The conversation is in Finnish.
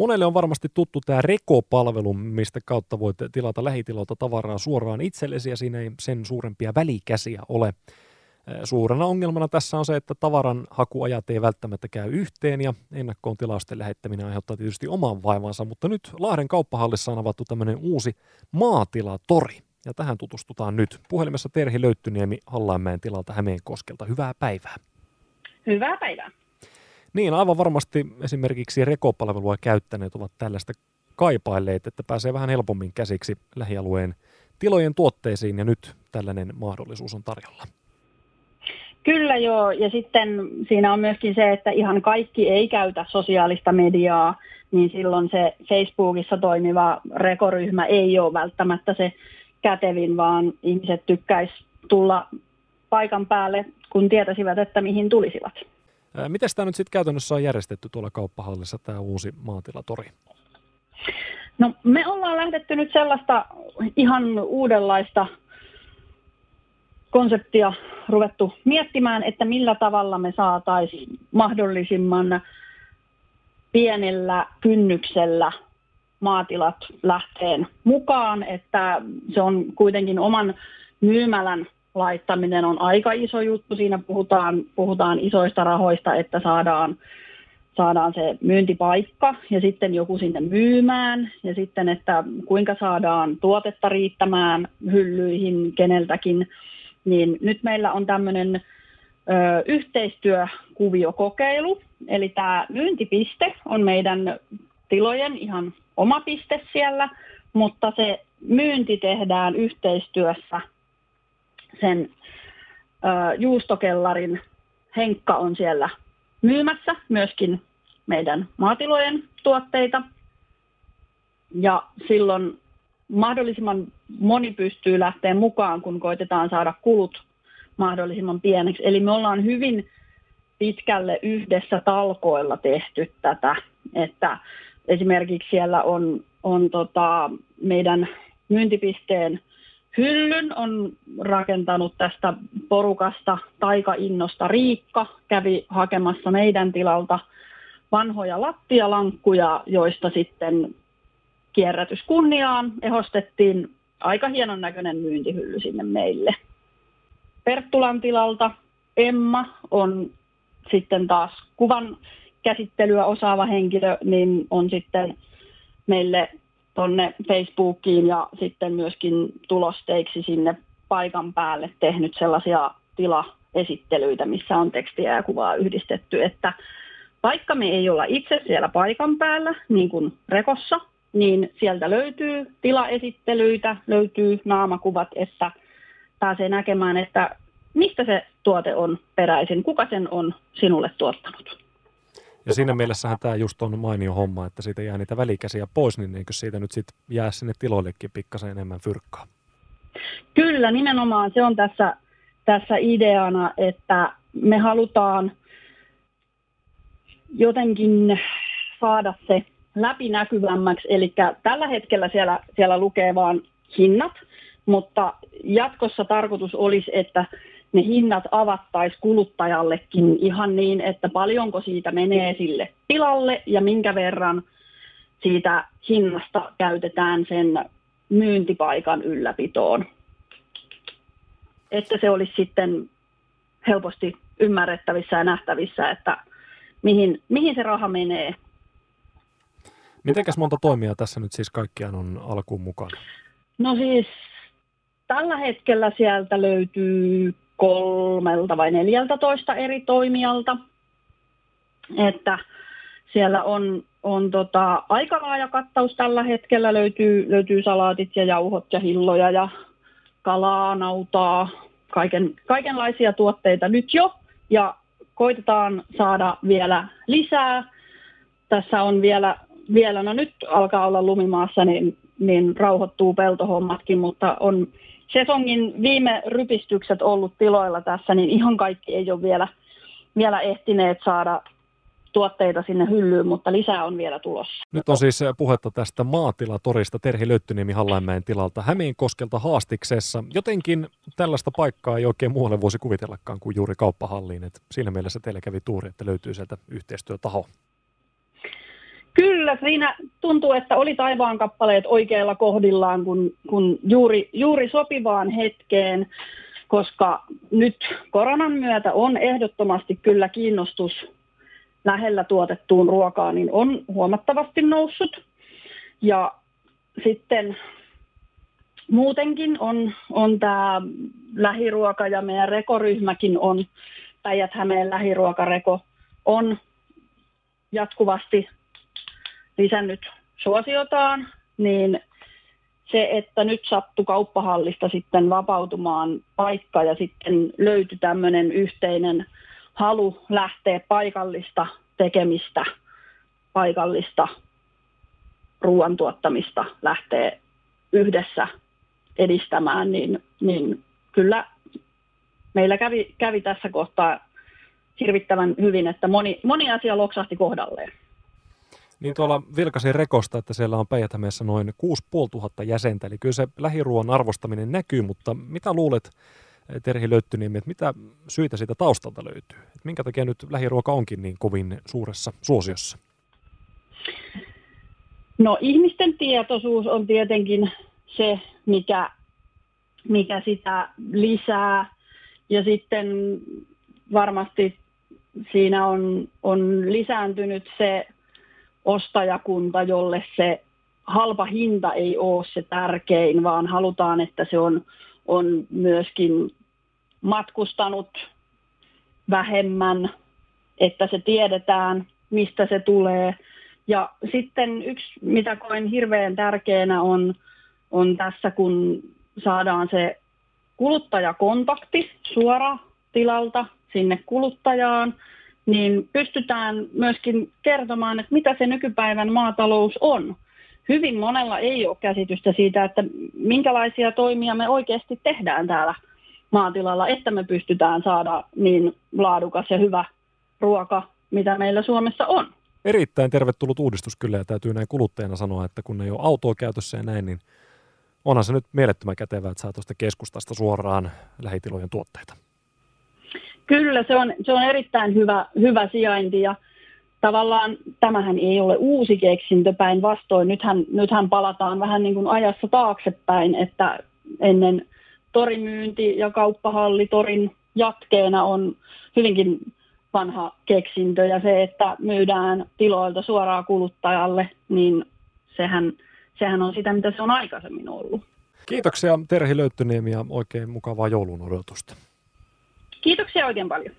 Monelle on varmasti tuttu tämä Reko-palvelu, mistä kautta voit tilata lähitilalta tavaraa suoraan itsellesi ja siinä ei sen suurempia välikäsiä ole. Suurena ongelmana tässä on se, että tavaran hakuajat ei välttämättä käy yhteen ja ennakkoon tilausten lähettäminen aiheuttaa tietysti oman vaivansa, mutta nyt Lahden kauppahallissa on avattu tämmöinen uusi maatilatori. Ja tähän tutustutaan nyt. Puhelimessa Terhi Löyttyniemi Hallainmäen tilalta Hämeenkoskelta. Hyvää päivää. Hyvää päivää. Niin, aivan varmasti esimerkiksi rekopalvelua käyttäneet ovat tällaista kaipailleet, että pääsee vähän helpommin käsiksi lähialueen tilojen tuotteisiin ja nyt tällainen mahdollisuus on tarjolla. Kyllä joo, ja sitten siinä on myöskin se, että ihan kaikki ei käytä sosiaalista mediaa, niin silloin se Facebookissa toimiva rekoryhmä ei ole välttämättä se kätevin, vaan ihmiset tykkäis tulla paikan päälle, kun tietäisivät, että mihin tulisivat. Miten tämä nyt sitten käytännössä on järjestetty tuolla kauppahallissa, tämä uusi maatilatori? No me ollaan lähdetty nyt sellaista ihan uudenlaista konseptia ruvettu miettimään, että millä tavalla me saataisiin mahdollisimman pienellä kynnyksellä maatilat lähteen mukaan, että se on kuitenkin oman myymälän laittaminen on aika iso juttu. Siinä puhutaan, puhutaan isoista rahoista, että saadaan, saadaan se myyntipaikka ja sitten joku sinne myymään ja sitten, että kuinka saadaan tuotetta riittämään hyllyihin keneltäkin niin nyt meillä on tämmöinen ö, yhteistyökuviokokeilu, eli tämä myyntipiste on meidän tilojen ihan oma piste siellä, mutta se myynti tehdään yhteistyössä sen ö, juustokellarin Henkka on siellä myymässä myöskin meidän maatilojen tuotteita. Ja silloin mahdollisimman moni pystyy lähteä mukaan, kun koitetaan saada kulut mahdollisimman pieneksi. Eli me ollaan hyvin pitkälle yhdessä talkoilla tehty tätä, että esimerkiksi siellä on, on tota meidän myyntipisteen hyllyn on rakentanut tästä porukasta taikainnosta Riikka, kävi hakemassa meidän tilalta vanhoja lattialankkuja, joista sitten kierrätys kunniaan ehostettiin aika hienon näköinen myyntihylly sinne meille. Perttulan tilalta Emma on sitten taas kuvan käsittelyä osaava henkilö, niin on sitten meille tuonne Facebookiin ja sitten myöskin tulosteiksi sinne paikan päälle tehnyt sellaisia tilaesittelyitä, missä on tekstiä ja kuvaa yhdistetty, että vaikka me ei olla itse siellä paikan päällä, niin kuin Rekossa, niin sieltä löytyy tilaesittelyitä, löytyy naamakuvat, että pääsee näkemään, että mistä se tuote on peräisin, kuka sen on sinulle tuottanut. Ja siinä mielessähän tämä just on mainio homma, että siitä jää niitä välikäsiä pois, niin eikö siitä nyt sitten jää sinne tiloillekin pikkasen enemmän fyrkkaa? Kyllä, nimenomaan se on tässä, tässä ideana, että me halutaan jotenkin saada se läpinäkyvämmäksi. Eli tällä hetkellä siellä, siellä lukee vain hinnat, mutta jatkossa tarkoitus olisi, että ne hinnat avattaisiin kuluttajallekin ihan niin, että paljonko siitä menee sille tilalle ja minkä verran siitä hinnasta käytetään sen myyntipaikan ylläpitoon. Että se olisi sitten helposti ymmärrettävissä ja nähtävissä, että mihin, mihin se raha menee Mitenkäs monta toimijaa tässä nyt siis kaikkiaan on alkuun mukana? No siis tällä hetkellä sieltä löytyy kolmelta vai neljältä toista eri toimijalta. Että siellä on, on tota, aika laaja kattaus tällä hetkellä. Löytyy, löytyy salaatit ja jauhot ja hilloja ja kalaa, nautaa, kaiken, kaikenlaisia tuotteita nyt jo. Ja koitetaan saada vielä lisää. Tässä on vielä vielä, no nyt alkaa olla lumimaassa, niin, niin rauhoittuu peltohommatkin, mutta on sesongin viime rypistykset ollut tiloilla tässä, niin ihan kaikki ei ole vielä, vielä ehtineet saada tuotteita sinne hyllyyn, mutta lisää on vielä tulossa. Nyt on siis puhetta tästä maatilatorista Terhi Löyttyniemi Hallainmäen tilalta Hämeenkoskelta Haastiksessa. Jotenkin tällaista paikkaa ei oikein muualle voisi kuvitellakaan kuin juuri kauppahalliin. Et siinä mielessä teillä kävi tuuri, että löytyy sieltä yhteistyötaho. Kyllä, siinä tuntuu, että oli taivaan kappaleet oikeilla kohdillaan, kun, kun juuri, juuri sopivaan hetkeen, koska nyt koronan myötä on ehdottomasti kyllä kiinnostus lähellä tuotettuun ruokaan, niin on huomattavasti noussut. Ja sitten muutenkin on, on tämä lähiruoka ja meidän rekoryhmäkin on, Päijät-Hämeen lähiruokareko on jatkuvasti lisännyt suosiotaan, niin se, että nyt sattui kauppahallista sitten vapautumaan paikka ja sitten löytyi tämmöinen yhteinen halu lähteä paikallista tekemistä, paikallista ruoantuottamista lähteä yhdessä edistämään, niin, niin kyllä meillä kävi, kävi tässä kohtaa hirvittävän hyvin, että moni, moni asia loksahti kohdalleen. Niin tuolla vilkasin rekosta, että siellä on päijät noin 6500 jäsentä, eli kyllä se lähiruoan arvostaminen näkyy, mutta mitä luulet, Terhi Löyttyniemi, että mitä syitä siitä taustalta löytyy? Että minkä takia nyt lähiruoka onkin niin kovin suuressa suosiossa? No ihmisten tietoisuus on tietenkin se, mikä, mikä sitä lisää. Ja sitten varmasti siinä on, on lisääntynyt se ostajakunta, jolle se halpa hinta ei ole se tärkein, vaan halutaan, että se on, on myöskin matkustanut vähemmän, että se tiedetään, mistä se tulee. Ja sitten yksi, mitä koen hirveän tärkeänä on, on tässä, kun saadaan se kuluttajakontakti suora tilalta sinne kuluttajaan, niin pystytään myöskin kertomaan, että mitä se nykypäivän maatalous on. Hyvin monella ei ole käsitystä siitä, että minkälaisia toimia me oikeasti tehdään täällä maatilalla, että me pystytään saada niin laadukas ja hyvä ruoka, mitä meillä Suomessa on. Erittäin tervetullut uudistus kyllä ja täytyy näin kuluttajana sanoa, että kun ei ole autoa käytössä ja näin, niin onhan se nyt mielettömän kätevää, että saa tuosta keskustasta suoraan lähitilojen tuotteita. Kyllä, se on, se on erittäin hyvä, hyvä sijainti ja tavallaan tämähän ei ole uusi keksintö päinvastoin. Nythän, nythän palataan vähän niin kuin ajassa taaksepäin, että ennen torimyynti ja kauppahalli torin jatkeena on hyvinkin vanha keksintö ja se, että myydään tiloilta suoraan kuluttajalle, niin sehän, sehän on sitä, mitä se on aikaisemmin ollut. Kiitoksia Terhi Löyttyniemi ja oikein mukavaa joulun odotusta. Kiitoksia oikein paljon.